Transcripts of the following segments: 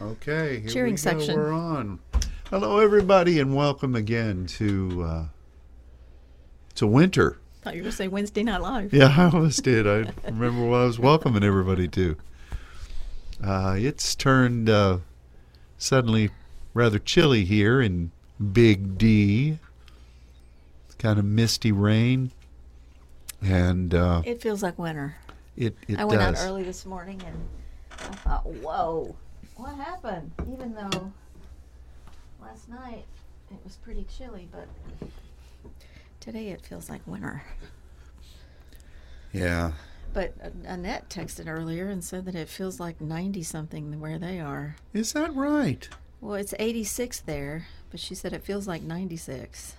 Okay, here Cheering we go. section. We're on. Hello, everybody, and welcome again to uh, to winter. thought you were going to say Wednesday Night Live. Yeah, I almost did. I remember what I was welcoming everybody to. Uh, it's turned uh, suddenly rather chilly here in Big D. It's Kind of misty rain, and uh, It feels like winter. it it I went does. out early this morning and I thought, whoa, what happened? Even though last night it was pretty chilly, but today it feels like winter. Yeah, But Annette texted earlier and said that it feels like 90 something where they are. is that right? Well, it's 86 there, but she said it feels like 96.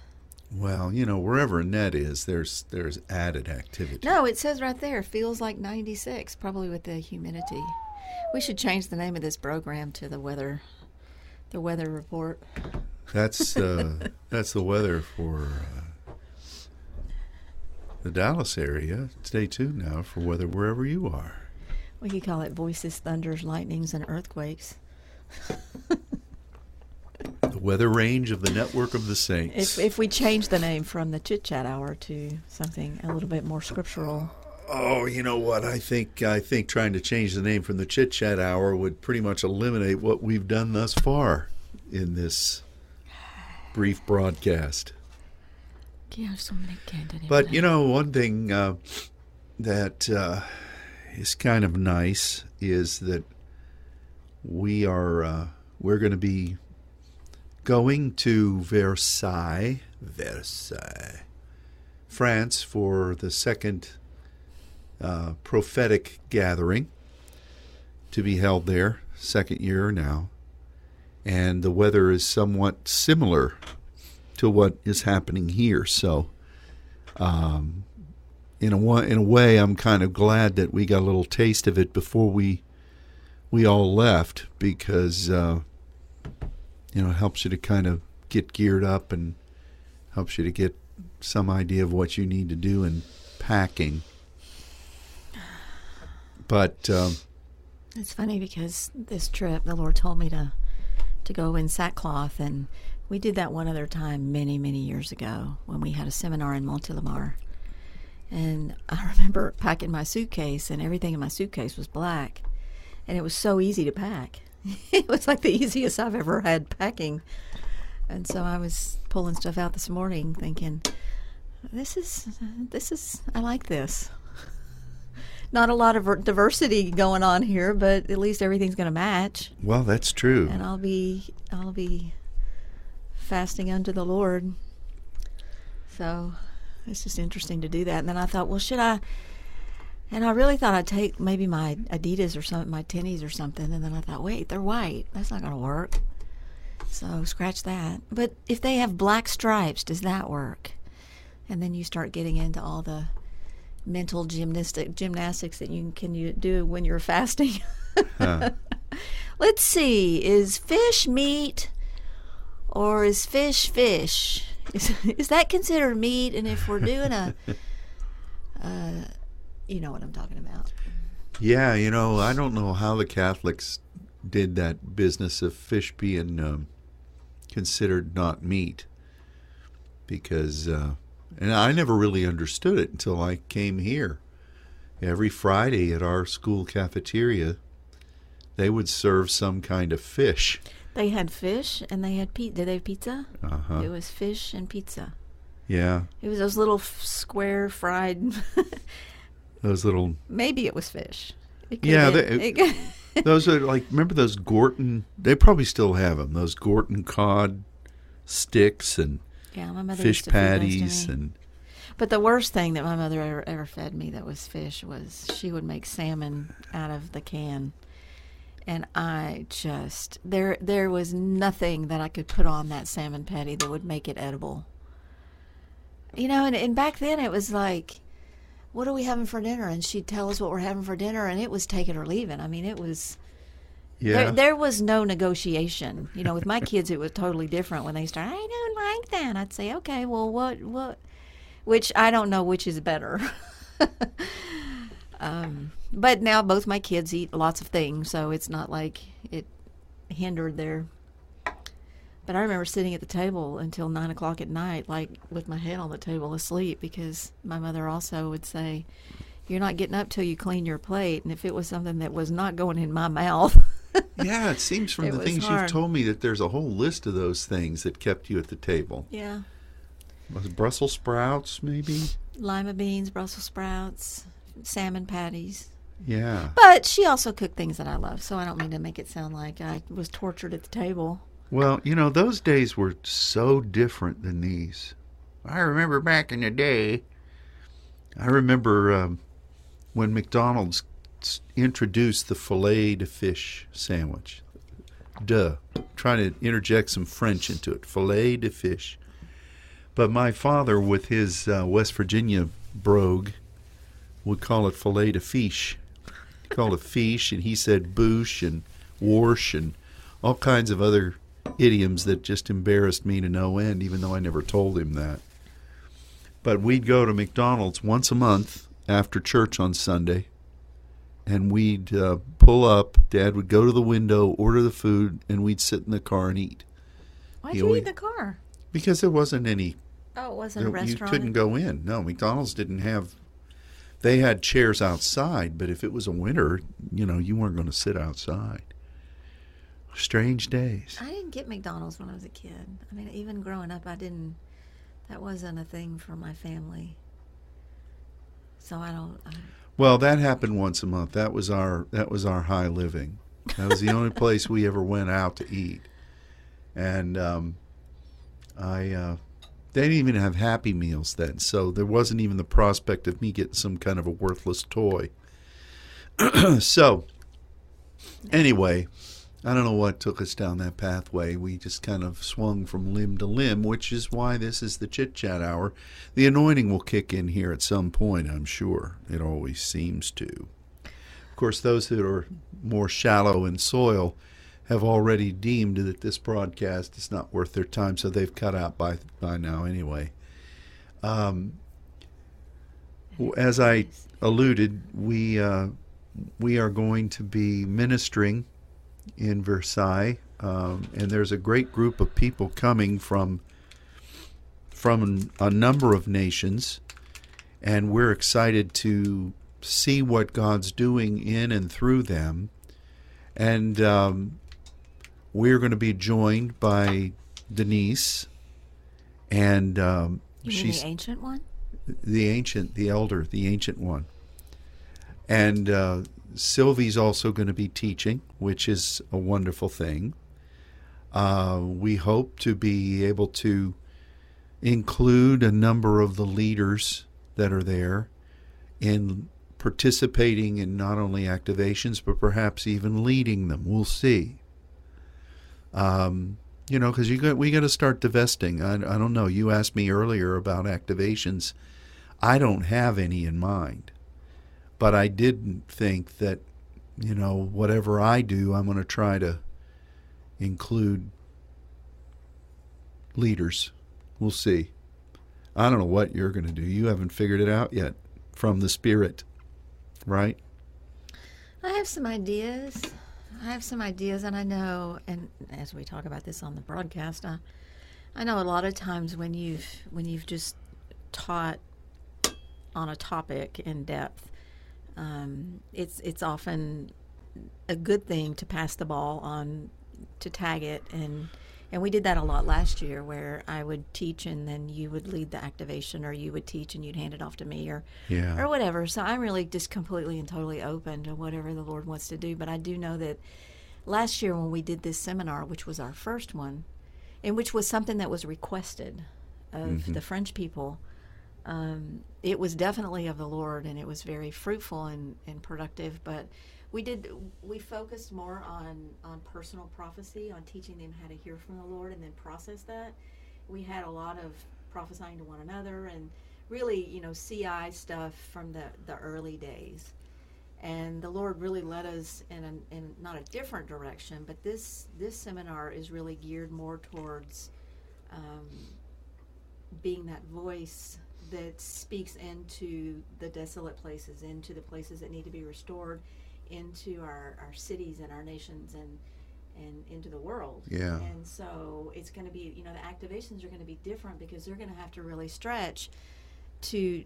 Well, you know, wherever Annette is, there's there's added activity. No, it says right there, feels like 96, probably with the humidity. We should change the name of this program to the weather, the weather report. That's uh, that's the weather for uh, the Dallas area. Stay tuned now for weather wherever you are. We could call it voices, thunders, lightnings, and earthquakes. The weather range of the network of the saints. If if we change the name from the chit chat hour to something a little bit more scriptural. Oh, you know what? I think I think trying to change the name from the chit chat hour would pretty much eliminate what we've done thus far in this brief broadcast. Yeah, so many candidates. But you know, one thing uh, that uh, is kind of nice is that we are uh, we're going to be going to Versailles, Versailles, France for the second uh, prophetic gathering to be held there, second year now, and the weather is somewhat similar to what is happening here. So, um, in a in a way, I'm kind of glad that we got a little taste of it before we we all left because uh, you know it helps you to kind of get geared up and helps you to get some idea of what you need to do in packing. But um, It's funny because this trip, the Lord told me to to go in sackcloth, and we did that one other time many, many years ago when we had a seminar in Montélimar. And I remember packing my suitcase, and everything in my suitcase was black, and it was so easy to pack. it was like the easiest I've ever had packing. And so I was pulling stuff out this morning, thinking, "This is this is I like this." Not a lot of diversity going on here, but at least everything's going to match, well, that's true. and I'll be I'll be fasting unto the Lord. So it's just interesting to do that. And then I thought, well, should I? And I really thought I'd take maybe my Adidas or something, my tennies or something. And then I thought, wait, they're white. That's not going to work. So scratch that. But if they have black stripes, does that work? And then you start getting into all the mental gymnastic gymnastics that you can you do when you're fasting. Huh. Let's see, is fish meat or is fish fish? Is, is that considered meat? And if we're doing a, uh, you know what I'm talking about. Yeah, you know, I don't know how the Catholics did that business of fish being um, considered not meat, because, uh, and I never really understood it until I came here. Every Friday at our school cafeteria, they would serve some kind of fish. They had fish and they had pizza. Did they have pizza? Uh huh. It was fish and pizza. Yeah, It was those little f- square fried. those little. maybe it was fish. It Yeah, they- it Those are like remember those Gorton? They probably still have them. Those Gorton cod sticks and yeah, my mother fish used to feed those to patties and But the worst thing that my mother ever, ever fed me that was fish was she would make salmon out of the can. And I just there there was nothing that I could put on that salmon patty that would make it edible. You know, and, and back then it was like, what are we having for dinner? And she'd tell us what we're having for dinner, and it was take it or leave it. I mean, it was yeah. there, there was no negotiation. You know, with my kids, it was totally different. When they start, I don't like that. I'd say, okay, well, what, what, which I don't know which is better. um, but now both my kids eat lots of things, so it's not like it. hindered their. But I remember sitting at the table until nine o'clock at night, like with my head on the table asleep, because my mother also would say, "You're not getting up till you clean your plate." And if it was something that was not going in my mouth, Yeah, it seems from It the things hard. you've told me that there's a whole list of those things that kept you at the table. yeah, Was Brussels sprouts, maybe? lima beans, Brussels sprouts, salmon patties. Yeah. But she also cooked things that I love, so I don't mean to make it sound like I was tortured at the table. Well, you know, those days were so different than these. I remember back in the day. I remember um, when McDonald's introduced the filet de fish sandwich. Duh. Trying to interject some French into it. Filet de fish. But my father, with his uh, West Virginia brogue, would call it filet de fish. He called it fish, and he said boosh and warsh and all kinds of other idioms that just embarrassed me to no end, even though I never told him that. But we'd go to McDonald's once a month after church on Sunday, and we'd uh, pull up. Dad would go to the window, order the food, and we'd sit in the car and eat Why'd You you, always- eat in the car? because there wasn't any. Oh, it wasn't a restaurant. you couldn't go in. No, McDonald's didn't have. They had chairs outside, but if it was a winter, you know, you weren't going to sit outside. Strange days. I didn't get McDonald's when I was a kid. I mean, even growing up, I didn't. That wasn't a thing for my family. So I don't. I, Well, that happened once a month. That was our that was our high living. That was the only place we ever went out to eat. And um, I uh, they didn't even have Happy Meals then, so there wasn't even the prospect of me getting some kind of a worthless toy. so anyway, I don't know what took us down that pathway. We just kind of swung from limb to limb, which is why this is the chit chat hour. The anointing will kick in here at some point, I'm sure. It always seems to. Of course, those that are more shallow in soil have already deemed that this broadcast is not worth their time, so they've cut out by by now anyway. Um, as I alluded, we uh, we are going to be ministering in Versailles, um, and there's a great group of people coming from from a number of nations, and we're excited to see what God's doing in and through them. And um, we're going to be joined by Denise, and um, she's the ancient one? the ancient, the elder, the ancient one. And uh, Sylvie's also going to be teaching, which is a wonderful thing. Uh, we hope to be able to include a number of the leaders that are there in participating in not only activations, but perhaps even leading them. We'll see. Um, you know, because you got we got to start divesting. I, I don't know. You asked me earlier about activations. I don't have any in mind, but I didn't think that you know whatever I do, I'm going to try to include leaders. We'll see. I don't know what you're going to do. You haven't figured it out yet from the spirit, right? I have some ideas. I have some ideas, and I know, and as we talk about this on the broadcast, I, I know a lot of times when you've when you've just taught on a topic in depth, um, it's it's often a good thing to pass the ball on to tag it and and we did that a lot last year where I would teach and then you would lead the activation or you would teach and you'd hand it off to me or Yeah. or whatever. So I'm really just completely and totally open to whatever the Lord wants to do. But I do know that last year when we did this seminar, which was our first one, and which was something that was requested of the French people, um, it was definitely of the Lord and it was very fruitful and, and productive. But we did we focused more on on personal prophecy, on teaching them how to hear from the Lord and then process that. We had a lot of prophesying to one another and really, you know, CI stuff from the the early days. And the Lord really led us in in not a different direction, but this this seminar is really geared more towards um, being that voice that speaks into the desolate places, into the places that need to be restored, into our, our cities and our nations and and into the world. Yeah. And so it's going to be, you know, the activations are going to be different because they're going to have to really stretch to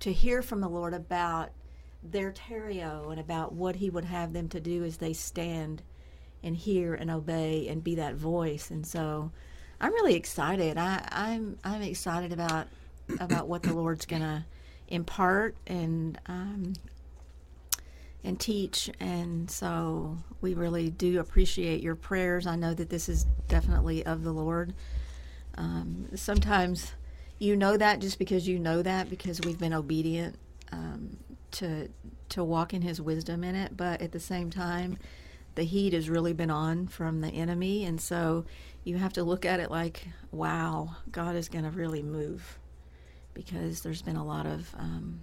to hear from the Lord about their terrio and about what He would have them to do as they stand and hear and obey and be that voice. And so I'm really excited. I, I'm I'm excited about about what the Lord's going to impart and um, and teach. And so we really do appreciate your prayers. I know that this is definitely of the Lord. Um, sometimes you know that just because you know that because we've been obedient um, to to walk in His wisdom in it. But at the same time, the heat has really been on from the enemy, and so you have to look at it like, wow, God is going to really move because there's been a lot of um,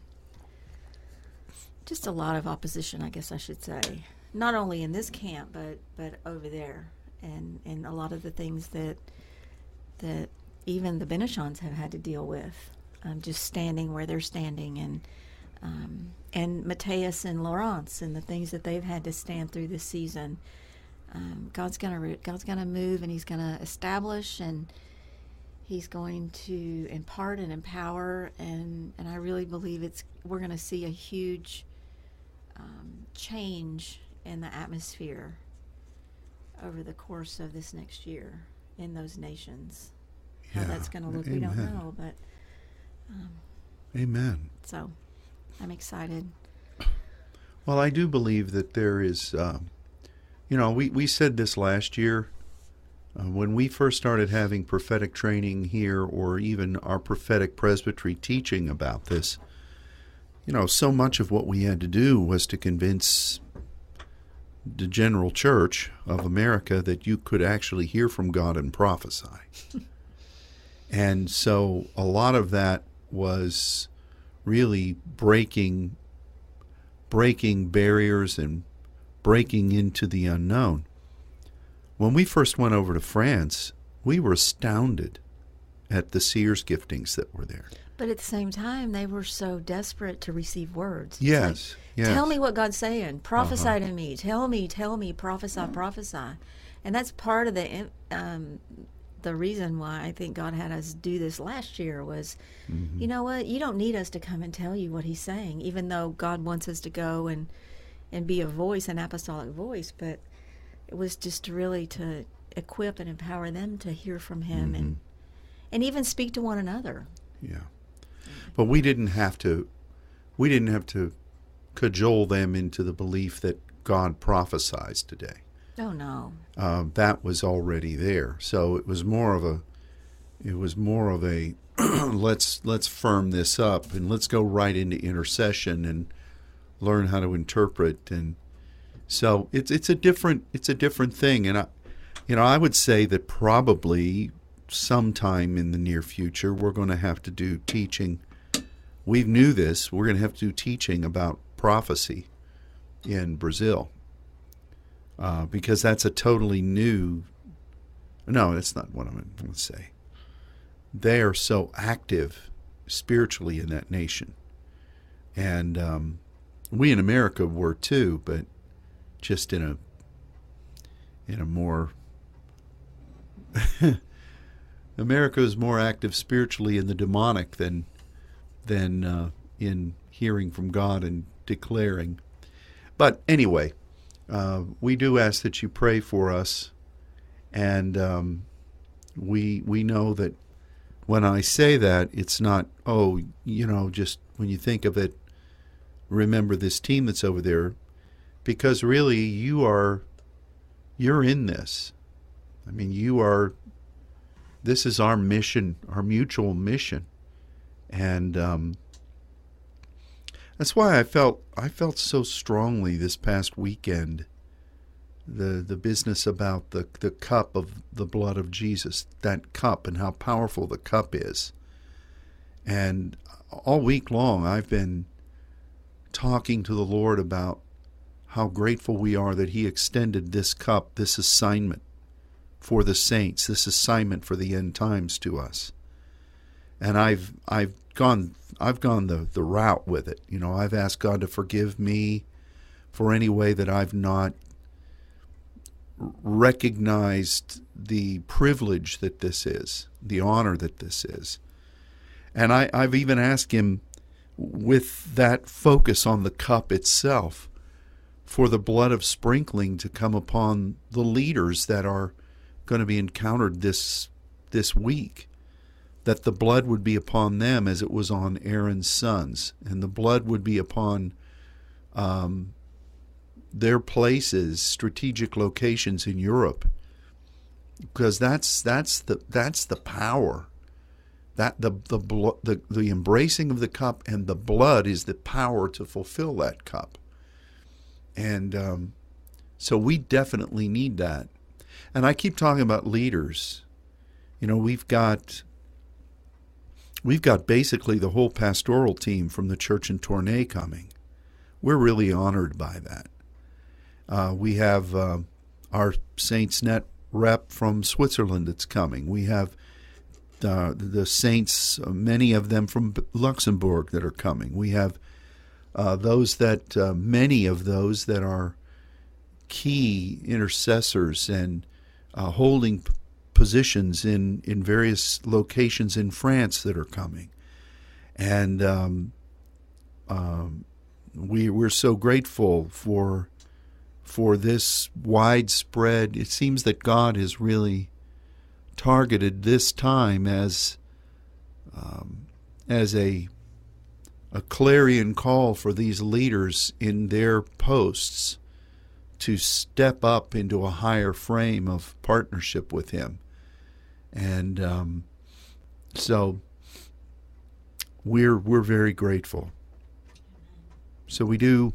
just a lot of opposition, I guess I should say, not only in this camp but but over there, and and a lot of the things that that even the Benichons have had to deal with, um, just standing where they're standing, and um, and Mateus and Lawrence and the things that they've had to stand through this season. Um, God's gonna God's gonna move, and He's gonna establish, and He's going to impart and empower, and and I really believe it's we're gonna see a huge um, change in the atmosphere over the course of this next year in those nations. How that's going to look, we don't know, but Amen. so I'm excited. Well, I do believe that there is, um, you know, we, we said this last year Uh, when we first started having prophetic training here, or even our prophetic presbytery teaching about this. You know, so much of what we had to do was to convince the general church of America that you could actually hear from God and prophesy. and so a lot of that was really breaking breaking barriers and breaking into the unknown. When we first went over to France, we were astounded at the seers giftings that were there. But at the same time, they were so desperate to receive words. Yes, like, yes. Tell me what God's saying. Prophesy Uh-huh. to me. Tell me. Tell me. Prophesy. Prophesy. And that's part of the um, the reason why I think God had us do this last year was, Mm-hmm. you know what? You don't need us to come and tell you what He's saying, even though God wants us to go and and be a voice, an apostolic voice. But it was just really to equip and empower them to hear from Him Mm-hmm. and and even speak to one another. Yeah. But we didn't have to we didn't have to cajole them into the belief that God prophesies today. Oh no. uh, that was already there. So it was more of a, it was more of a, let's let's firm this up and let's go right into intercession and learn how to interpret and so it's it's a different it's a different thing and I, you know I would say that probably sometime in the near future we're going to have to do teaching. We knew this. We're going to have to do teaching about prophecy in Brazil uh, because that's a totally new. No, that's not what I'm going to say. They are so active spiritually in that nation, and um, we in America were too, but just in a in a more. America is more active spiritually in the demonic than than uh, in hearing from God and declaring. But anyway, uh, we do ask that you pray for us, and um, we we know that when I say that, it's not oh you know just when you think of it, remember this team that's over there, because really you are you're in this. I mean, you are. This is our mission, our mutual mission, and um, that's why I felt I felt so strongly this past weekend the the business about the the cup of the blood of Jesus, that cup and how powerful the cup is. And all week long I've been talking to the Lord about how grateful we are that he extended this cup, this assignment for the saints, this assignment for the end times to us. And I've I've gone I've gone the, the route with it. You know, I've asked God to forgive me for any way that I've not recognized the privilege that this is, the honor that this is. And I, I've even asked him, with that focus on the cup itself, for the blood of sprinkling to come upon the leaders that are going to be encountered this this week. That the blood would be upon them as it was on Aaron's sons and the blood would be upon um, their places strategic locations in Europe. Because that's that's the that's the power. That the the, the the embracing of the cup and the blood is the power to fulfill that cup and um, so we definitely need that. And I keep talking about leaders. You know, we've got we've got basically the whole pastoral team from the church in Tournai coming. We're really honored by that. Uh, we have uh, our Saints Net rep from Switzerland that's coming. We have uh, the Saints, many of them from Luxembourg, that are coming. We have uh, those that uh, many of those that are key intercessors and uh, holding positions in in various locations in France that are coming, and um, um, we we're so grateful for for this widespread. It seems that God has really targeted this time as um, as a a clarion call for these leaders in their posts to step up into a higher frame of partnership with Him. And um, so we're we're very grateful. So we do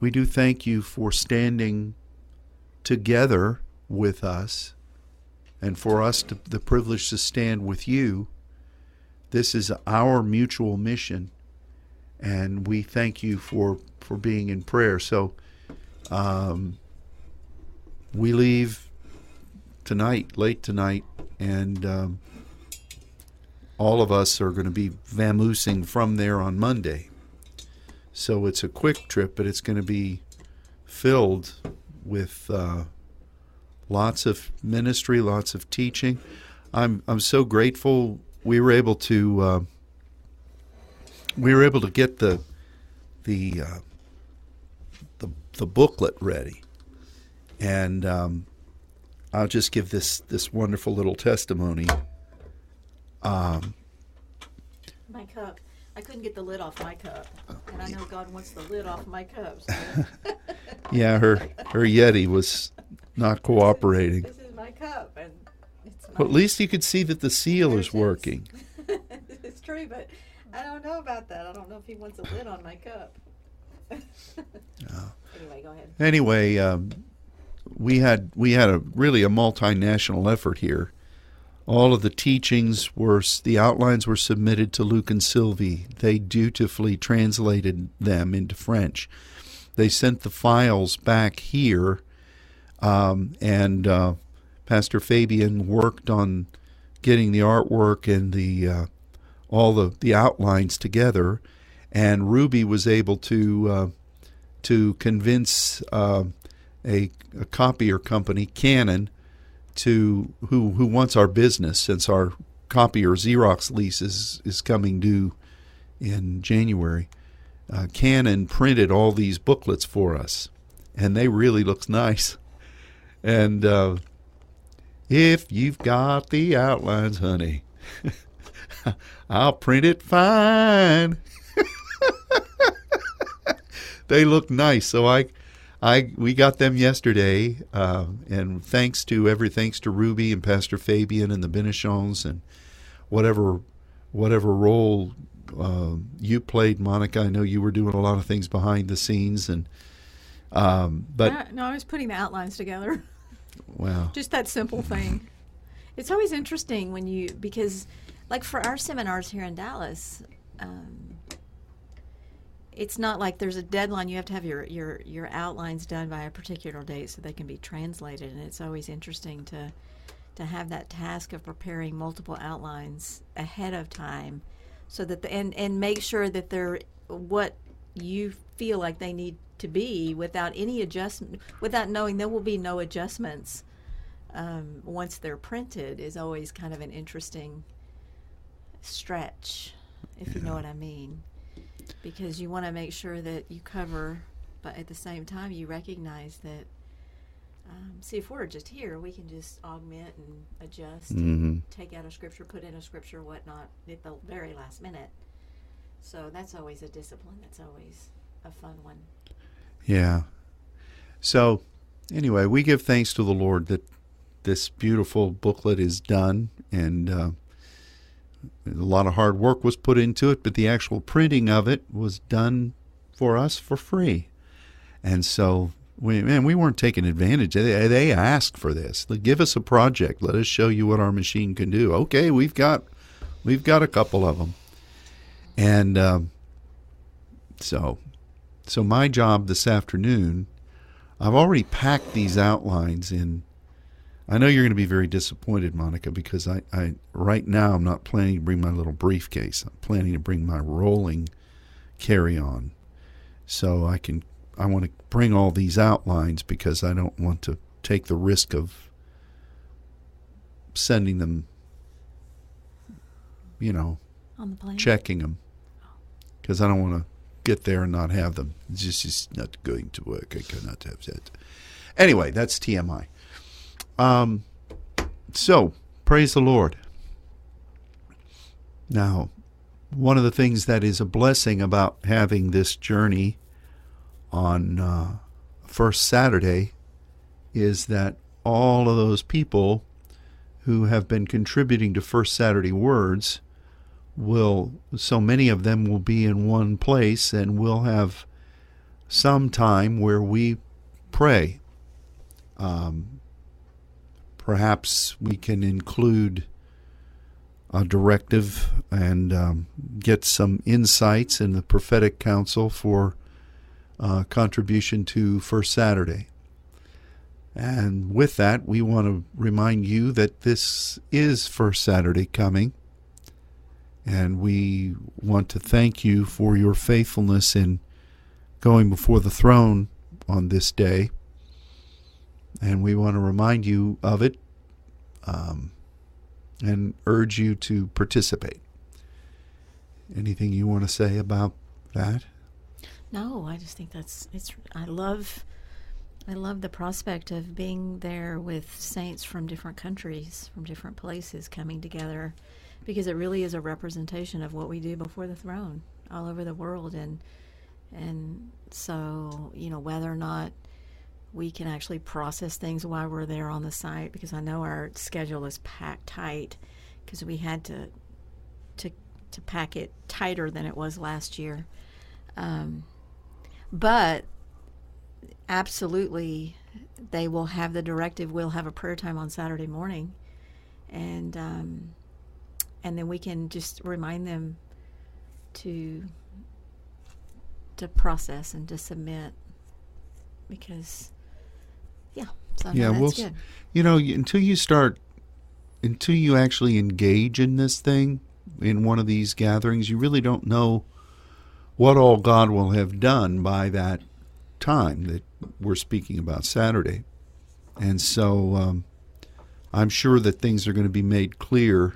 we do thank you for standing together with us and for us to, the privilege to stand with you. This is our mutual mission and we thank you for for being in prayer. So, um, we leave tonight, late tonight, and um, all of us are going to be vamoosing from there on Monday. So it's a quick trip, but it's going to be filled with uh, lots of ministry, lots of teaching. I'm I'm so grateful we were able to. Uh, we were able to get the the uh, the, the booklet ready, and um, I'll just give this this wonderful little testimony. Um, my cup. I couldn't get the lid off my cup, and I know God wants the lid off my cup. So. yeah, her her Yeti was not cooperating. This is, this is my cup, and it's. Well, at least you could see that the seal is working. it's true, but I don't know about that. I don't know if he wants a lid on my cup. oh. Anyway, go ahead. Anyway, um, we had we had a really a multinational effort here. All of the teachings were the outlines were submitted to Luke and Sylvie. They dutifully translated them into French. They sent the files back here, um, and uh, Pastor Fabian worked on getting the artwork and the uh, all the, the outlines together, and Ruby was able to uh, to convince uh, a, a, copier company, Canon, to who who wants our business since our copier Xerox lease is, is coming due in January. Uh, Canon printed all these booklets for us, and they really looks nice. And uh, if you've got the outlines, honey. I'll print it fine. they look nice, so I, I we got them yesterday, uh, and thanks to every thanks to Ruby and Pastor Fabian and the Benichons and whatever whatever role uh, you played, Monica. I know you were doing a lot of things behind the scenes, and um, but no, no, I was putting the outlines together. Wow, just that simple thing. It's always interesting when you because like for our seminars here in Dallas, um, it's not like there's a deadline. You have to have your, your, your outlines done by a particular date so they can be translated. And it's always interesting to to have that task of preparing multiple outlines ahead of time, so that the and and make sure that they're what you feel like they need to be without any adjustment, without knowing there will be no adjustments um, once they're printed is always kind of an interesting stretch, if you know what I mean. Because you want to make sure that you cover, but at the same time, you recognize that. Um, see, if we're just here, we can just augment and adjust, and take out a scripture, put in a scripture, whatnot, at the very last minute. So that's always a discipline. That's always a fun one. Yeah. So, anyway, we give thanks to the Lord that this beautiful booklet is done, and uh, a lot of hard work was put into it, but the actual printing of it was done for us for free. And so, we, man, we weren't taking advantage. They, they asked for this. Give us a project. Let us show you what our machine can do. Okay, we've got we've got a couple of them, and um, so so my job this afternoon, I've already packed these outlines in. I know you're going to be very disappointed, Monica, because I, I right now I'm not planning to bring my little briefcase. I'm planning to bring my rolling carry-on, so I can. I want to bring all these outlines because I don't want to take the risk of sending them. You know, On the plane? checking them because I don't want to get there and not have them. This is not going to work. I cannot have that. Anyway, that's TMI. Um, so praise the Lord. Now, one of the things that is a blessing about having this journey on uh, first Saturday is that all of those people who have been contributing to First Saturday Words will so many of them will be in one place and we'll have some time where we pray um, perhaps we can include a directive and um, get some insights in the prophetic council for uh, contribution to first saturday and with that we want to remind you that this is first saturday coming and we want to thank you for your faithfulness in going before the throne on this day. And we want to remind you of it um, and urge you to participate. Anything you want to say about that? No, I just think that's it's. I love, I love the prospect of being there with saints from different countries, from different places, coming together, because it really is a representation of what we do before the throne all over the world, and and so you know whether or not we can actually process things while we're there on the site, because I know our schedule is packed tight, because we had to to to pack it tighter than it was last year. Um, but absolutely, they will have the directive. We'll have a prayer time on Saturday morning, and um, and then we can just remind them to to process and to submit because yeah so yeah, no, we'll. good. You know, until you start, until you actually engage in this thing in one of these gatherings, you really don't know what all God will have done by that time that we're speaking about Saturday. And so um, I'm sure that things are going to be made clear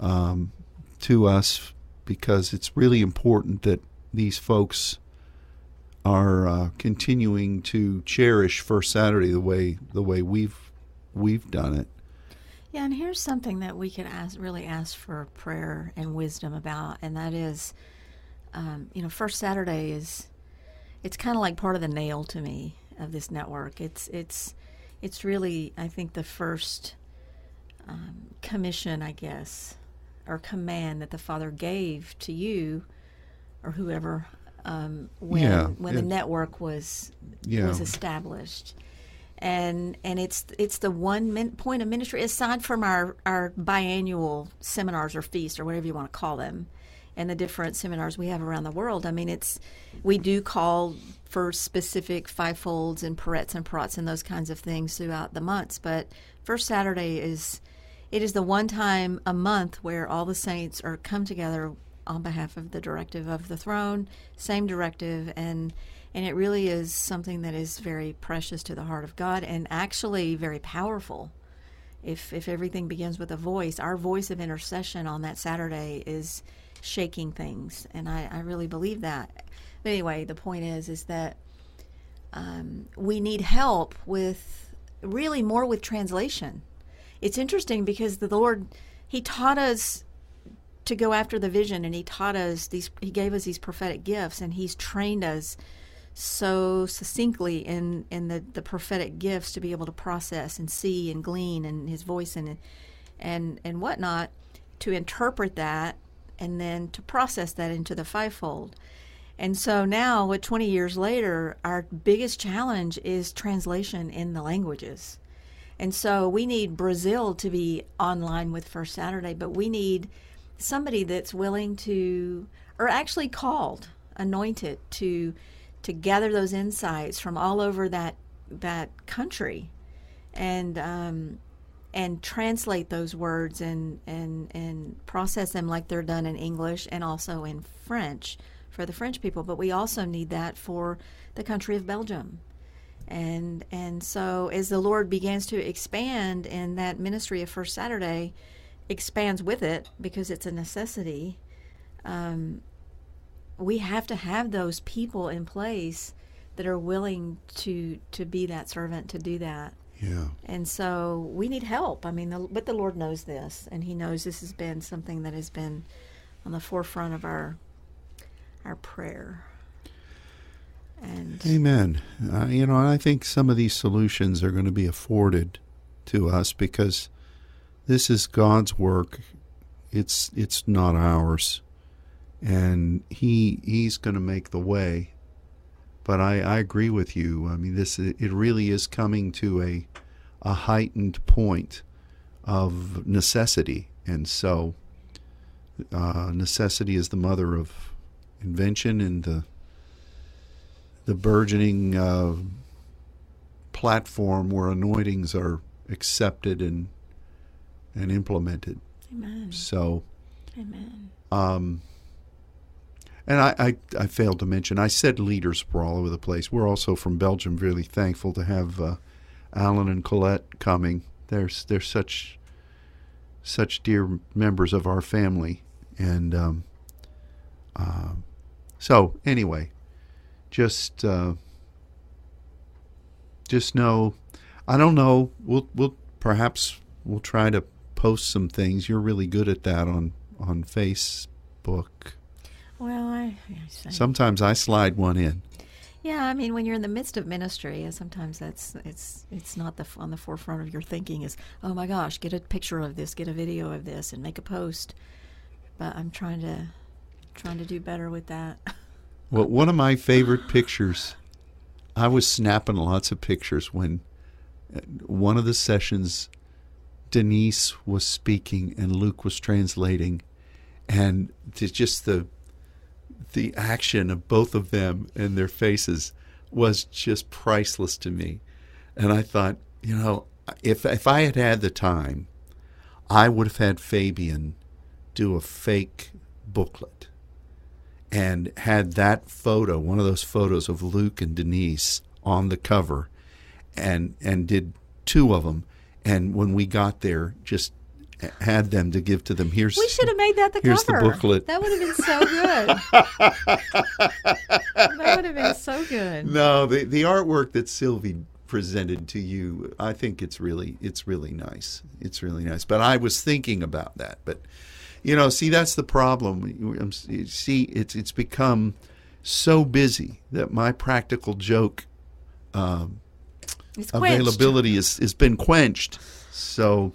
um, to us because it's really important that these folks are uh, continuing to cherish First Saturday the way the way we've we've done it. Yeah, and here's something that we could ask, really ask for prayer and wisdom about, and that is, um, you know, First Saturday is, it's kind of like part of the nail to me of this network. It's it's it's really, I think, the first um, commission, I guess, or command that the Father gave to you, or whoever, um, when Yeah, when the network was Yeah. was established and and it's it's the one min, point of ministry aside from our our biannual seminars or feasts or whatever you want to call them and the different seminars we have around the world i mean it's we do call for specific fivefolds and parets and prots and those kinds of things throughout the months but first saturday is it is the one time a month where all the saints are come together on behalf of the directive of the throne, same directive, and and it really is something that is very precious to the heart of God and actually very powerful. If if everything begins with a voice, our voice of intercession on that Saturday is shaking things, and I, I really believe that. But anyway, the point is is that um, we need help with really more with translation. It's interesting because the Lord He taught us to go after the vision, and He taught us these. He gave us these prophetic gifts, and He's trained us so succinctly in in the the prophetic gifts to be able to process and see and glean and His voice and and and whatnot to interpret that and then to process that into the fivefold. And so now, with 20 years later, our biggest challenge is translation in the languages. And so we need Brazil to be online with First Saturday, but we need somebody that's willing to, or actually called, anointed to, to gather those insights from all over that that country, and um, and translate those words and and and process them like they're done in English and also in French for the French people, but we also need that for the country of Belgium. And and so as the Lord begins to expand in that ministry of First Saturday expands with it because it's a necessity, um, we have to have those people in place that are willing to to be that servant to do that. Yeah. And so we need help. I mean, the, but the Lord knows this, and He knows this has been something that has been on the forefront of our our prayer. And Amen. Uh, you know, I think some of these solutions are going to be afforded to us because this is God's work. It's it's not ours, and He He's going to make the way. But I, I agree with you. I mean, this it really is coming to a a heightened point of necessity, and so uh, necessity is the mother of invention and the the burgeoning uh, platform where anointings are accepted and and implemented. Amen. So, Amen. um, and I, I, I failed to mention, I said leaders were all over the place. We're also from Belgium, really thankful to have uh, Alan and Colette coming. They're, they're such such dear members of our family. And um, uh, so, anyway, just uh, just know, I don't know. We'll we'll perhaps we'll try to post some things. You're really good at that on on Facebook. Well, I, I Sometimes I slide one in. yeah. I mean, when you're in the midst of ministry, uh, sometimes that's it's it's not the on the forefront of your thinking. Is oh my gosh, get a picture of this, get a video of this, and make a post. But I'm trying to trying to do better with that. Well, one of my favorite pictures, I was snapping lots of pictures when uh, one of the sessions Denise was speaking and Luke was translating, and just the the action of both of them and their faces was just priceless to me. And I thought, you know, if if I had had the time, I would have had Fabian do a fake booklet and had that photo, one of those photos of Luke and Denise on the cover, and and did two of them. And when we got there, just had them to give to them. Here's We should have made that the Here's the cover. booklet. That would have been so good. that would have been so good. no the the artwork that Sylvie presented to you. I think it's really it's really nice. It's really nice. But I was thinking about that. But you know, see, that's the problem. Um, See, it's it's become so busy that my practical joke um, It's availability is has been quenched. So,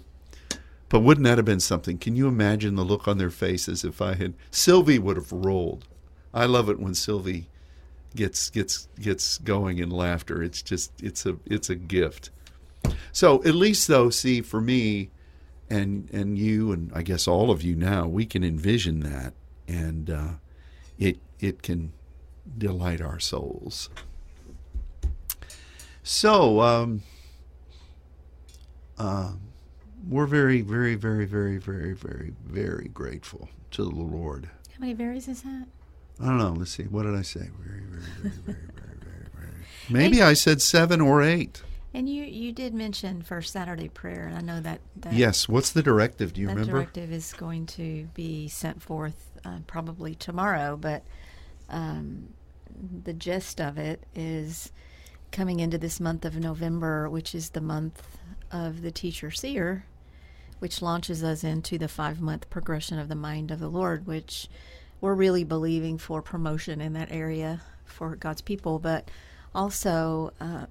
but wouldn't that have been something? Can you imagine the look on their faces if I had Sylvie would have rolled. I love it when Sylvie gets gets gets going in laughter. It's just it's a it's a gift. So at least though, see for me, and and you and I guess all of you now, we can envision that, and uh, it it can delight our souls. So um, uh, we're very very very very very very very grateful to the Lord How many varies is that? I don't know. Let's see. What did I say? Very, very, very, very, very, very, very. Maybe I said seven or eight. And you, you did mention First Saturday prayer, and I know that, that Yes. What's the directive? Do you remember? that remember? directive is going to be sent forth uh, probably tomorrow, but um, the gist of it is coming into this month of November, which is the month of the teacher seer, which launches us into the five month progression of the mind of the Lord, which we're really believing for promotion in that area for God's people, but also uh,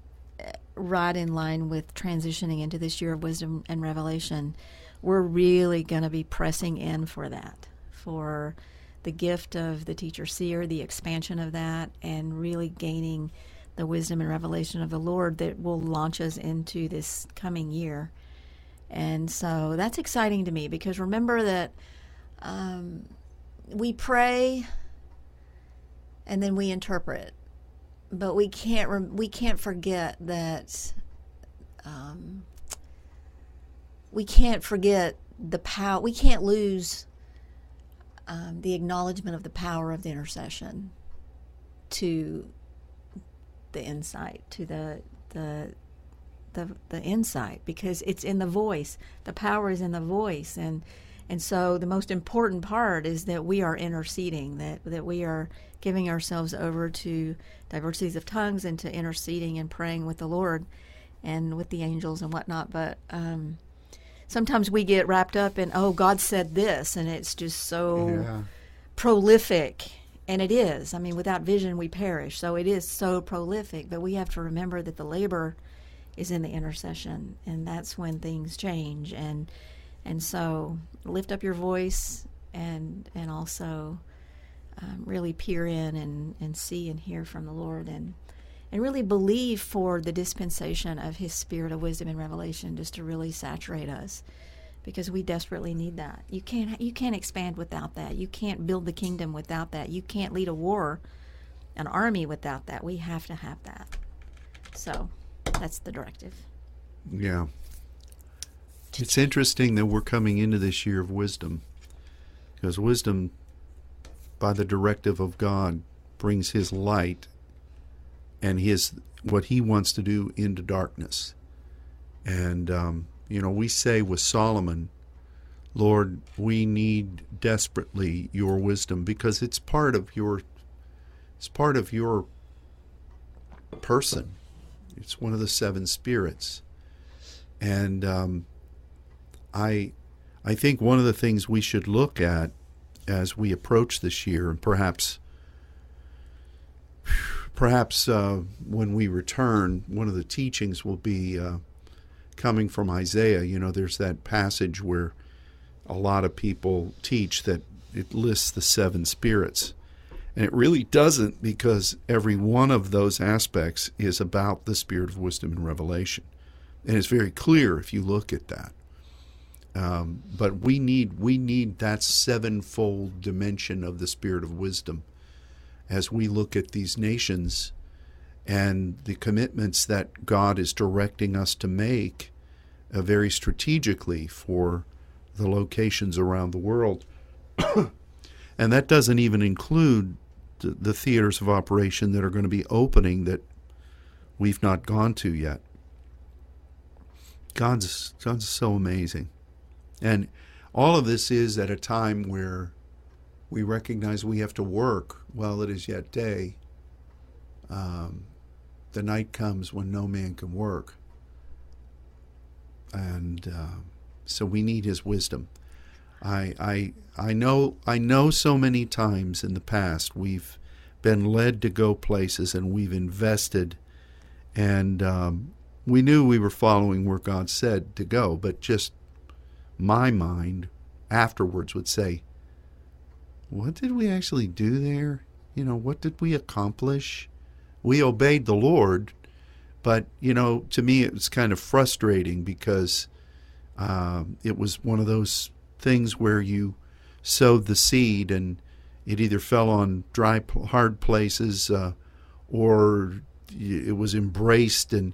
right in line with transitioning into this year of wisdom and revelation, we're really going to be pressing in for that, for the gift of the teacher seer, the expansion of that, and really gaining the wisdom and revelation of the Lord that will launch us into this coming year. And so that's exciting to me because remember that um, we pray and then we interpret, but we can't rem- we can't forget that um, we can't forget the power. We can't lose um, the acknowledgement of the power of the intercession to the insight, to the the the the insight, because it's in the voice. The power is in the voice, and and so the most important part is that we are interceding, that that we are giving ourselves over to diversities of tongues and to interceding and praying with the Lord and with the angels and whatnot. But um, sometimes we get wrapped up in oh God said this, and it's just so Yeah. prolific and it is. I mean without vision we perish. So it is so prolific but we have to remember that the labor is in the intercession and that's when things change. And and so lift up your voice and and also um, really peer in and and see and hear from the lord and and really believe for the dispensation of his spirit of wisdom and revelation just to really saturate us because we desperately need that. You can't you can't expand without that. You can't build the kingdom without that. You can't lead a war, an army without that. We have to have that. So, that's the directive. Yeah. It's interesting that we're coming into this year of wisdom because wisdom, by the directive of God, brings His light and His what He wants to do into darkness. And um, you know, we say with Solomon, Lord, we need desperately your wisdom because it's part of your it's part of your person. It's one of the seven spirits. And um, I, I think one of the things we should look at as we approach this year, and perhaps, perhaps uh, when we return, one of the teachings will be uh, coming from Isaiah. You know, there's that passage where a lot of people teach that it lists the seven spirits. And it really doesn't because every one of those aspects is about the spirit of wisdom and revelation. And it's very clear if you look at that. Um, but we need we need that sevenfold dimension of the spirit of wisdom as we look at these nations and the commitments that God is directing us to make uh, very strategically for the locations around the world. and that doesn't even include the, the theaters of operation that are going to be opening that we've not gone to yet. God's God's so amazing. And all of this is at a time where we recognize we have to work while it is yet day. Um, the night comes when no man can work. And uh, so we need his wisdom. I, I, I know I know so many times in the past we've been led to go places and we've invested and um, we knew we were following where God said to go, but just my mind afterwards would say, What did we actually do there? You know, what did we accomplish? We obeyed the Lord, but, you know, to me it was kind of frustrating because um, it was one of those things where you sowed the seed and it either fell on dry, hard places uh, or it was embraced and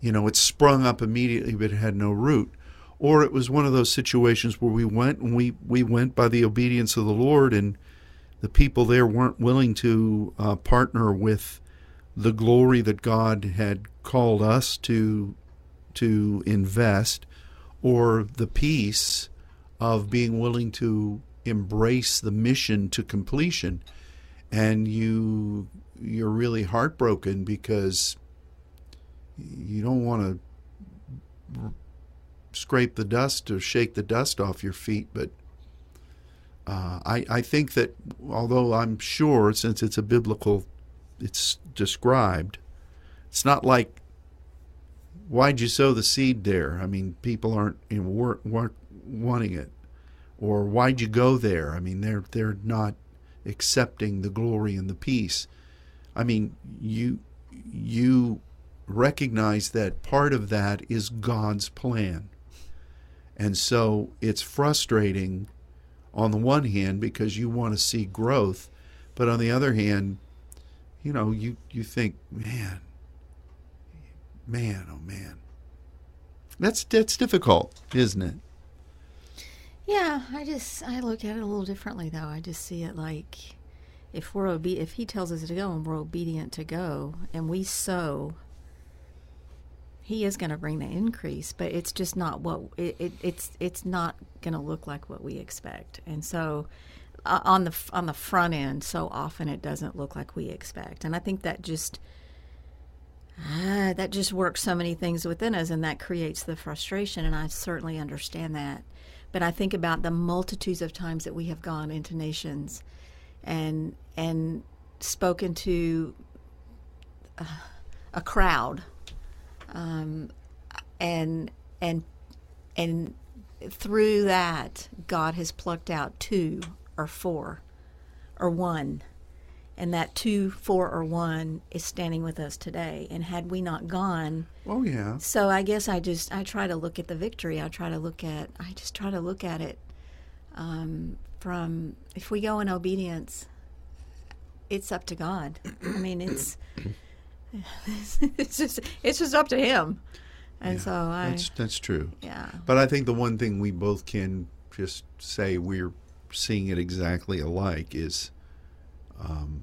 you know it sprung up immediately but it had no root. Or it was one of those situations where we went and we we went by the obedience of the lord and the people there weren't willing to uh, partner with the glory that God had called us to to invest, or the peace of being willing to embrace the mission to completion, and you you're really heartbroken because you don't want to scrape the dust or shake the dust off your feet, but uh, I, I think that although I'm sure since it's a biblical, it's described, it's not like why'd you sow the seed there? I mean, people aren't you know, weren't, weren't wanting it, or why'd you go there? I mean, they're they're not accepting the glory and the peace. I mean, you you recognize that part of that is God's plan. And so it's frustrating on the one hand because you want to see growth, but on the other hand, you know, you, you think, man, man, oh man. That's that's difficult, isn't it? Yeah, I just I look at it a little differently though. I just see it like if we're obe- if he tells us to go and we're obedient to go and we sow he is going to bring the increase, but it's just not what it, it it's it's not going to look like what we expect. And so on the on the front end, so often it doesn't look like we expect. And I think that just uh, that just works so many things within us, and that creates the frustration. And I certainly understand that. But I think about the multitudes of times that we have gone into nations and and spoken to uh, a crowd um, and and and through that, God has plucked out two or four or one. And that two, four, or one is standing with us today. And had we not gone, oh yeah. So I guess I just I try to look at the victory. I try to look at I just try to look at it um, from if we go in obedience, it's up to God. I mean, it's it's just it's just up to him. And Yeah, so I That's that's true. yeah. But I think the one thing we both can just say we're seeing it exactly alike is um,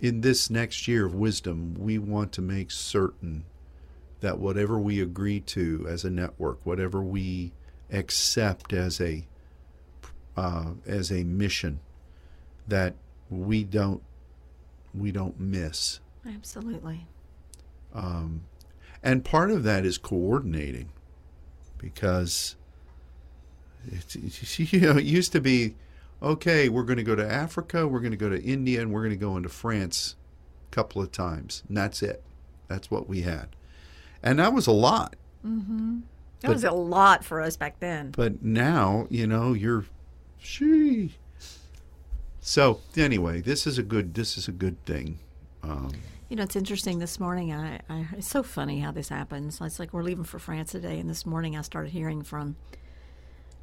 in this next year of wisdom, we want to make certain that whatever we agree to as a network, whatever we accept as a uh, as a mission, that we don't we don't miss. Absolutely. Um, and part of that is coordinating because it, you know, it used to be okay, we're going to go to Africa, we're going to go to India, and we're going to go into France a couple of times. And that's it. That's what we had. And that was a lot. That But- was a lot for us back then. But now, you know, you're she. So anyway, this is a good this is a good thing. Um, You know, it's interesting. This morning, I, I it's so funny how this happens. It's like we're leaving for France today, and this morning I started hearing from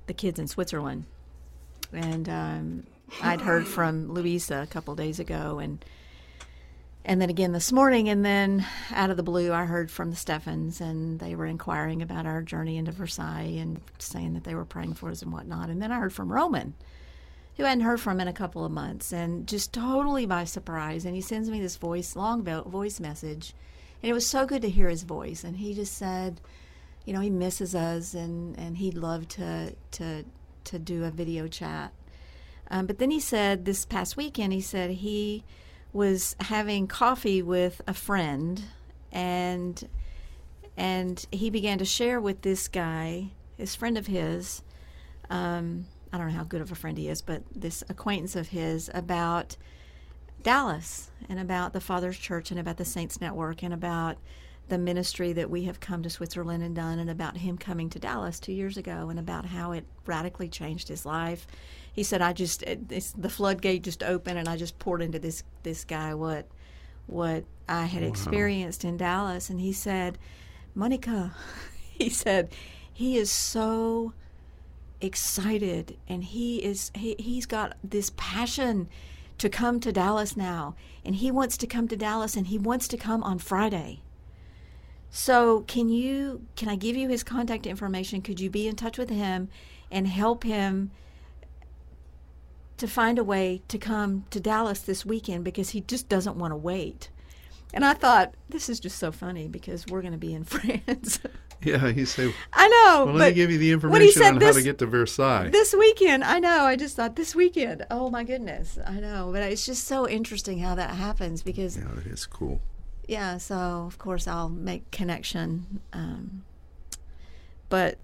the kids in Switzerland, and um, I'd heard from Louisa a couple days ago, and and then again this morning, and then out of the blue, I heard from the Steffens, and they were inquiring about our journey into Versailles and saying that they were praying for us and whatnot. And then I heard from Roman, who I hadn't heard from in a couple of months, and just totally by surprise. And he sends me this voice, long vo- voice message, and it was so good to hear his voice. And he just said, you know, he misses us, and and he'd love to to to do a video chat. Um, but then he said this past weekend, he said he was having coffee with a friend, and and he began to share with this guy, his friend of his. Um, I don't know how good of a friend he is, but this acquaintance of his about Dallas and about the Father's Church and about the Saints Network and about the ministry that we have come to Switzerland and done and about him coming to Dallas two years ago and about how it radically changed his life. He said, "I just the floodgate just opened and I just poured into this this guy what what I had experienced in Dallas." And he said, "Monica," he said, "he is so." excited and he is he, he's got this passion to come to Dallas now and he wants to come to Dallas and he wants to come on Friday. So can you can I give you his contact information? Could you be in touch with him and help him to find a way to come to Dallas this weekend because he just doesn't want to wait. And I thought this is just so funny because we're going to be in France. Yeah, he said. I know. Well, let me give you the information on this, how to get to Versailles. this weekend. I know. I just thought this weekend. Oh my goodness. I know. But it's just so interesting how that happens because yeah, it is cool. Yeah. So of course I'll make connection. Um, but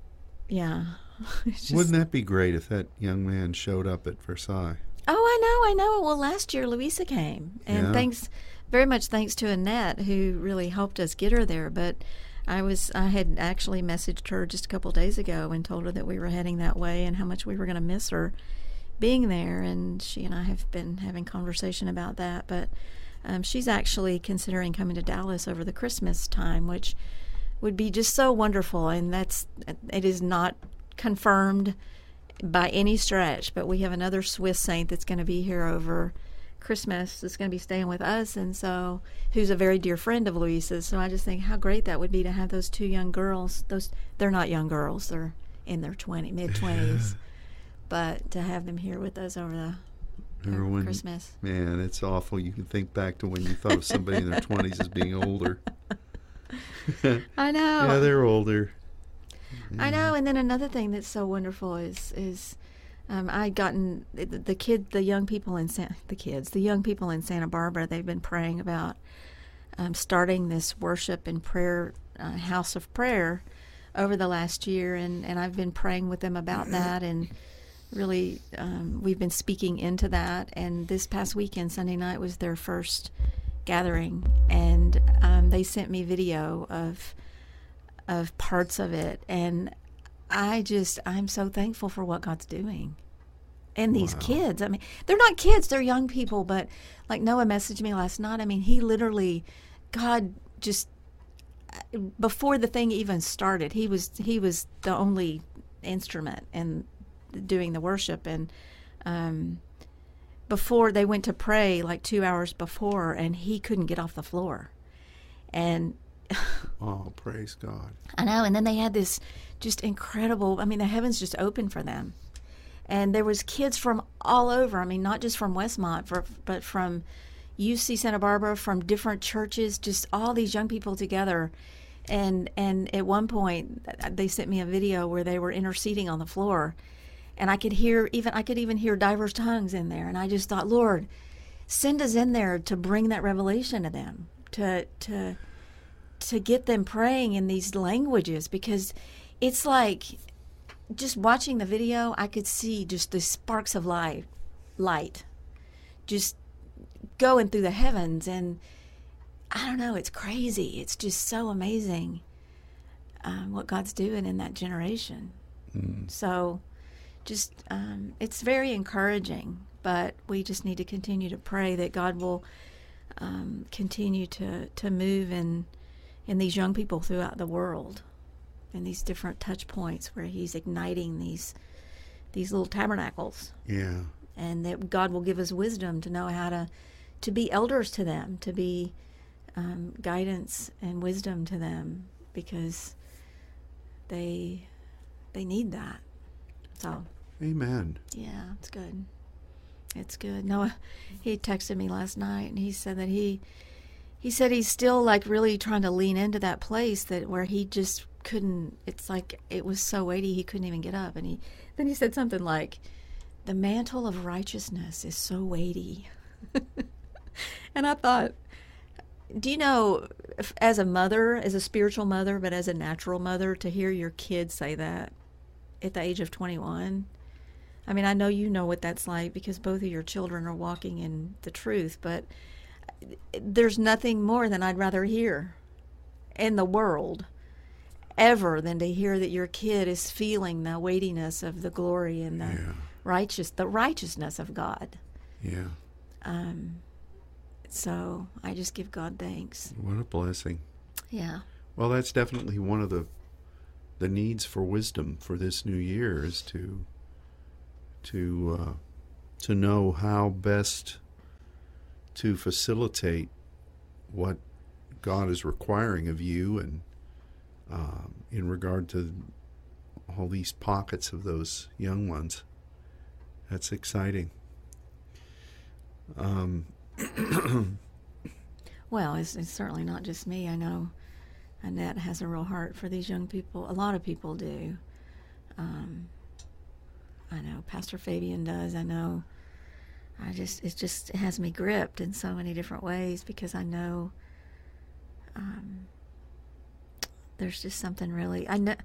yeah. Just- Wouldn't that be great if that young man showed up at Versailles? Oh, I know, I know. Well, last year Louisa came, and Yeah. thanks very much thanks to Annette who really helped us get her there. But I was I had actually messaged her just a couple days ago and told her that we were heading that way and how much we were going to miss her being there. And she and I have been having conversation about that. But um, she's actually considering coming to Dallas over the Christmas time, which would be just so wonderful. And that's it is not confirmed by any stretch, but we have another Swiss saint that's going to be here over Christmas that's going to be staying with us, and so who's a very dear friend of Louisa's. So I just think how great that would be to have those two young girls. Those they're not young girls; they're in their twenty mid twenties, but to have them here with us over the Remember when, Christmas. Man, it's awful. You can think back to when you thought of somebody in their 20s as being older. I know. Yeah, they're older. I know. And then another thing that's so wonderful is is um, I gotten the, the kid, the young people in San, the kids, the young people in Santa Barbara. They've been praying about um, starting this worship and prayer uh, house of prayer over the last year, and and I've been praying with them about that and. Really, um, we've been speaking into that, and this past weekend, Sunday night, was their first gathering, and um, they sent me video of of parts of it. And i just i'm so thankful for what god's doing. And these Wow. kids i mean they're not kids they're young people but like noah messaged me last night. I mean he literally god just before the thing even started he was he was the only instrument in doing the worship and um before they went to pray like two hours before and he couldn't get off the floor and Oh, praise God. I know. And then they had this just incredible. I mean, the heavens just opened for them, and there was kids from all over. I mean, not just from Westmont, for, but from UC Santa Barbara, from different churches. Just all these young people together. And and at one point, they sent me a video where they were interceding on the floor, and I could hear even I could even hear diverse tongues in there. And I just thought, Lord, send us in there to bring that revelation to them, to to to get them praying in these languages. Because it's like just watching the video i could see just the sparks of light light just going through the heavens. And i don't know it's crazy. It's just so amazing um, what god's doing in that generation. So just um, it's very encouraging but we just need to continue to pray that god will um, continue to, to move in in these young people throughout the world in these different touch points where he's igniting these these little tabernacles Yeah. and that God will give us wisdom to know how to to be elders to them to be um, guidance and wisdom to them because they they need that so Amen. yeah, it's good. It's good. Noah, he texted me last night and he said that he he said he's still like really trying to lean into that place that where he just couldn't it's like it was so weighty he couldn't even get up and he then he said something like the mantle of righteousness is so weighty. and I thought do you know as a mother, as a spiritual mother, but as a natural mother to hear your kid say that at the age of 21 I mean, I know you know what that's like because both of your children are walking in the truth, but there's nothing more than I'd rather hear in the world ever than to hear that your kid is feeling the weightiness of the glory and the Yeah. righteous the righteousness of God. Yeah. Um so I just give God thanks. What a blessing. Yeah. Well, that's definitely one of the the needs for wisdom for this new year is to to uh, to know how best to facilitate what God is requiring of you, and um, in regard to all these pockets of those young ones. That's exciting. Um, well, it's, it's certainly not just me. I know Annette has a real heart for these young people. A lot of people do. Um, I know Pastor Fabian does. I know. I just it just it has me gripped in so many different ways because I know um, there's just something really I know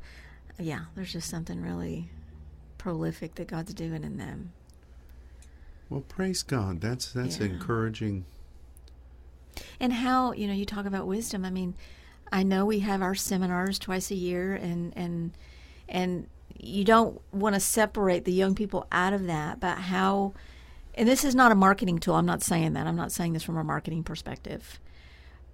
yeah there's just something really prolific that God's doing in them. Well, praise God. That's that's Yeah. encouraging. And how, you know, you talk about wisdom. I mean, I know we have our seminars twice a year and and and you don't want to separate the young people out of that, but how and this is not a marketing tool. I'm not saying that. I'm not saying this from a marketing perspective.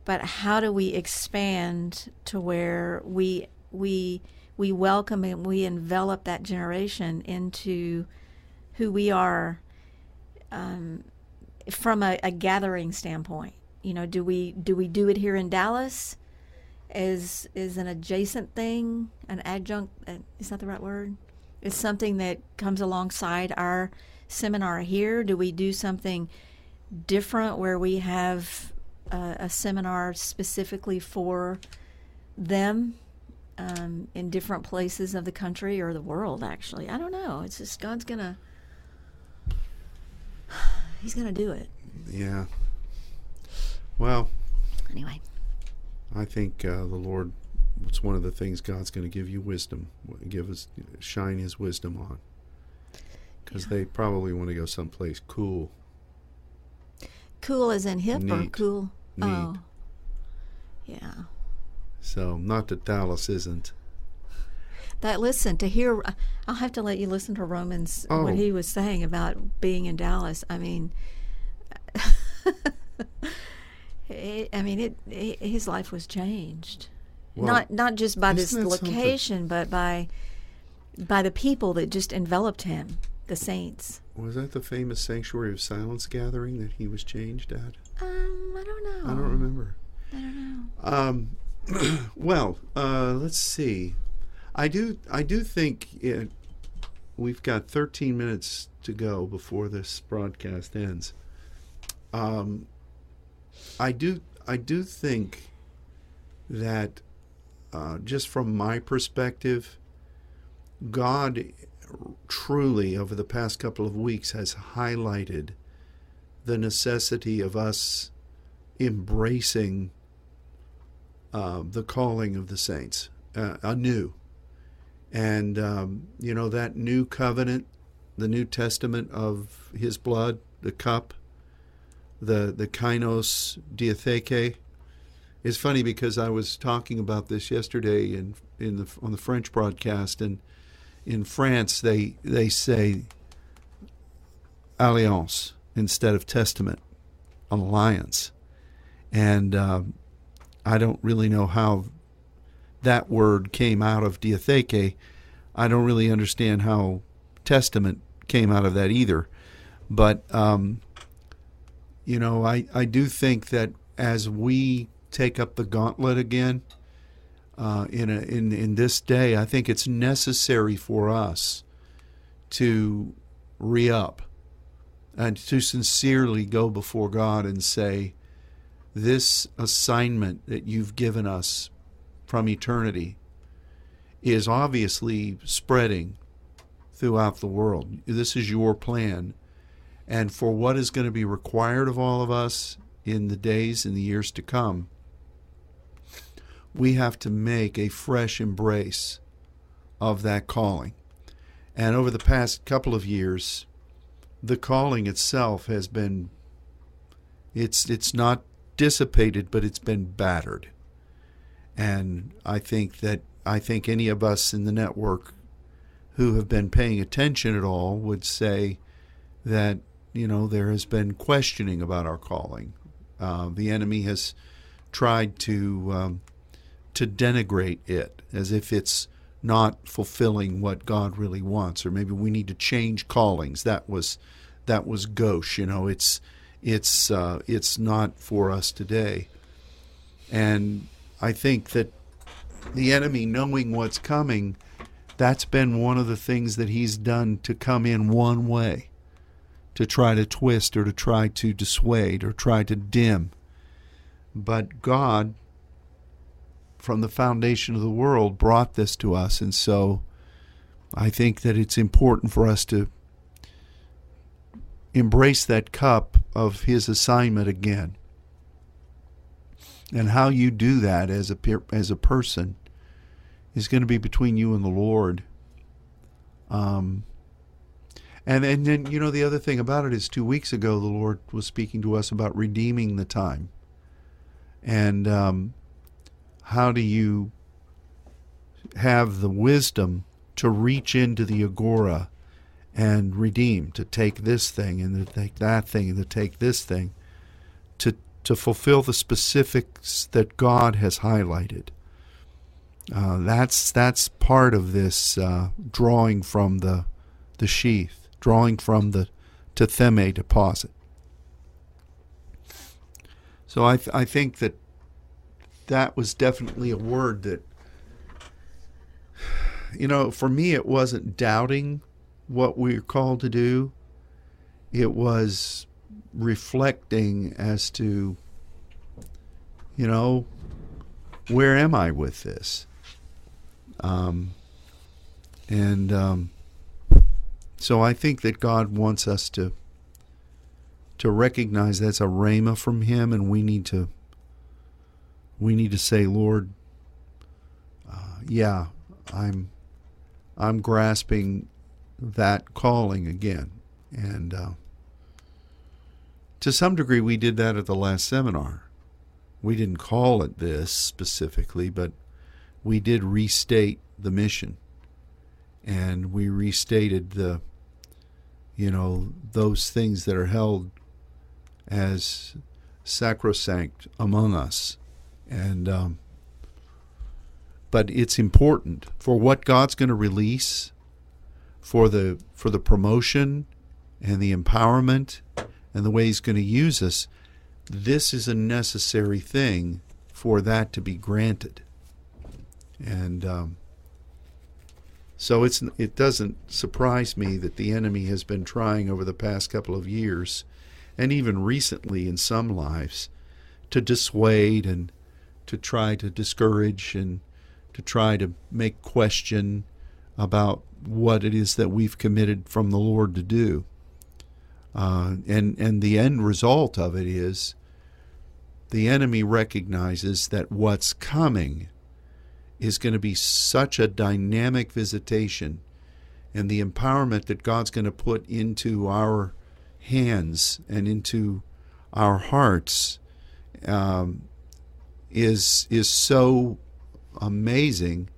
But how do we expand to where we we we welcome and we envelop that generation into who we are um, from a, a gathering standpoint. You know, do we do we do it here in Dallas as is an adjacent thing, an adjunct? Uh, is that the right word? It's something that comes alongside our seminar here? Do we do something different where we have a, a seminar specifically for them um, in different places of the country or the world? Actually, I don't know. It's just God's gonna. He's gonna do it Yeah. Well, anyway. I think uh, the Lord. It's one of the things God's going to give you wisdom. Give us shine His wisdom on. Because Yeah. they probably want to go someplace cool. Cool as in hip or Neat. cool? Neat. Oh. Yeah. So not that Dallas isn't. That listen to hear I'll have to let you listen to Roman's Oh. what he was saying about being in Dallas. I mean it, I mean it, it his life was changed. Well, not not just by this isn't something? location but by by the people that just enveloped him, the saints. Was that the famous Sanctuary of Silence gathering that he was changed at? Um, I don't know. I don't remember. I don't know. Um, well, uh, let's see. I do. I do think it. We've got 13 minutes to go before this broadcast ends. Um, I do. I do think that, uh, just from my perspective, God truly over the past couple of weeks has highlighted the necessity of us embracing uh, the calling of the saints uh, anew. And, um, you know, that new covenant, the New Testament of his blood, the cup, the, the kainos diatheke, is funny because I was talking about this yesterday in, in the, on the French broadcast, and in France they, they say alliance instead of testament, alliance. And um, I don't really know how that word came out of diatheke. I don't really understand how testament came out of that either. But, um, you know, I, I do think that as we take up the gauntlet again uh, in, a, in, in this day, I think it's necessary for us to re up and to sincerely go before God and say, This assignment that you've given us from eternity is obviously spreading throughout the world. This is your plan. And for what is going to be required of all of us in the days and the years to come, we have to make a fresh embrace of that calling. And over the past couple of years, the calling itself has been it's it's not dissipated but it's been battered and i think that i think any of us in the network who have been paying attention at all would say that you know there has been questioning about our calling uh, the enemy has tried to um, to denigrate it as if it's not fulfilling what God really wants, or maybe we need to change callings. That was that was gauche, you know. It's it's uh, it's not for us today, and I think that the enemy, knowing what's coming, that's been one of the things that he's done to come in one way, to try to twist or to try to dissuade or try to dim. But God, from the foundation of the world, brought this to us. And so I think that it's important for us to embrace that cup of His assignment again. And how you do that as a, as a person is going to be between you and the Lord. Um, and and then you know the other thing about it is two weeks ago the Lord was speaking to us about redeeming the time. And um, how do you have the wisdom to reach into the agora and redeem, to take this thing and to take that thing and to take this thing, to to fulfill the specifics that God has highlighted. Uh, that's that's part of this uh, drawing from the the sheath drawing from the Tetheme deposit. So I, th- I think that that was definitely a word that, you know, for me, it wasn't doubting what we we're called to do. It was reflecting as to, you know, where am I with this? Um, and um, so I think that God wants us to to recognize that's a rhema from Him, and we need to we need to say, Lord, uh, yeah, I'm I'm grasping that calling again, and uh, to some degree, we did that at the last seminar. We didn't call it this specifically, but we did restate the mission and we restated the you know those things that are held as sacrosanct among us. And um, but it's important for what God's going to release for the for the promotion and the empowerment and the way he's going to use us. This is a necessary thing for that to be granted. And um, so it's it doesn't surprise me that the enemy has been trying over the past couple of years, and even recently in some lives, to dissuade and to try to discourage and to try to make question about what it is that we've committed from the Lord to do. Uh, and and the end result of it is the enemy recognizes that what's coming is going to be such a dynamic visitation and the empowerment that God's going to put into our hands and into our hearts um, is is so amazing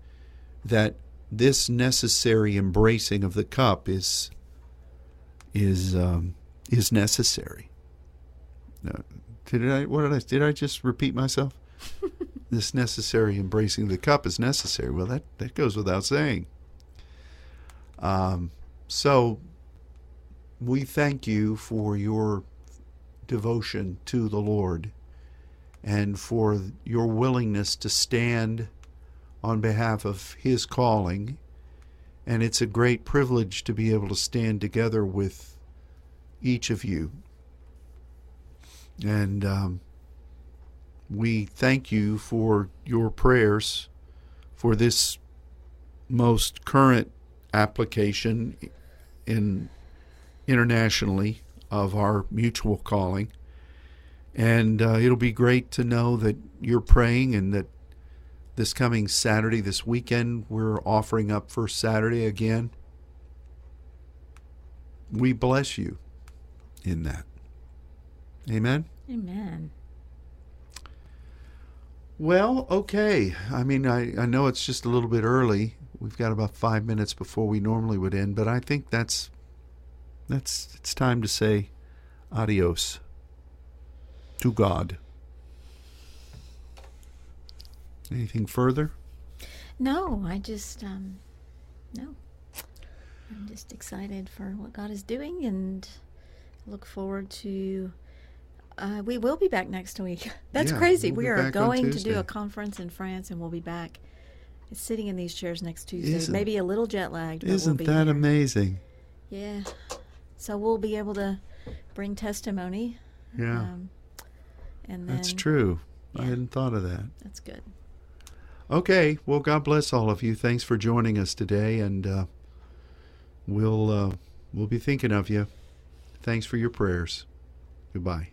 that this necessary embracing of the cup is is um, is necessary. Uh, did I what did I did I just repeat myself? this necessary embracing of the cup is necessary. Well, that, that goes without saying. Um, so we thank you for your devotion to the Lord and for your willingness to stand on behalf of His calling. And it's a great privilege to be able to stand together with each of you. And um, we thank you for your prayers for this most current application in internationally of our mutual calling. And uh, it'll be great to know that you're praying and that this coming Saturday, this weekend, we're offering up First Saturday again. We bless you in that. Amen. Amen. Well, okay. I mean, I, I know it's just a little bit early. We've got about five minutes before we normally would end, but I think that's that's it's time to say adios to God. Anything further? No, I just um, no. I'm just excited for what God is doing and look forward to uh, we will be back next week. That's Yeah, crazy. we'll we are going to do a conference in France, and we'll be back. Sitting in these chairs next Tuesday. Isn't- Maybe a little jet lagged. But Isn't we'll be that here. amazing? Yeah. so we'll be able to bring testimony. Yeah, Um, and then that's true. I hadn't thought of that. That's good. Okay, well, God bless all of you. Thanks for joining us today, and uh, we'll uh, we'll be thinking of you. Thanks for your prayers. Goodbye.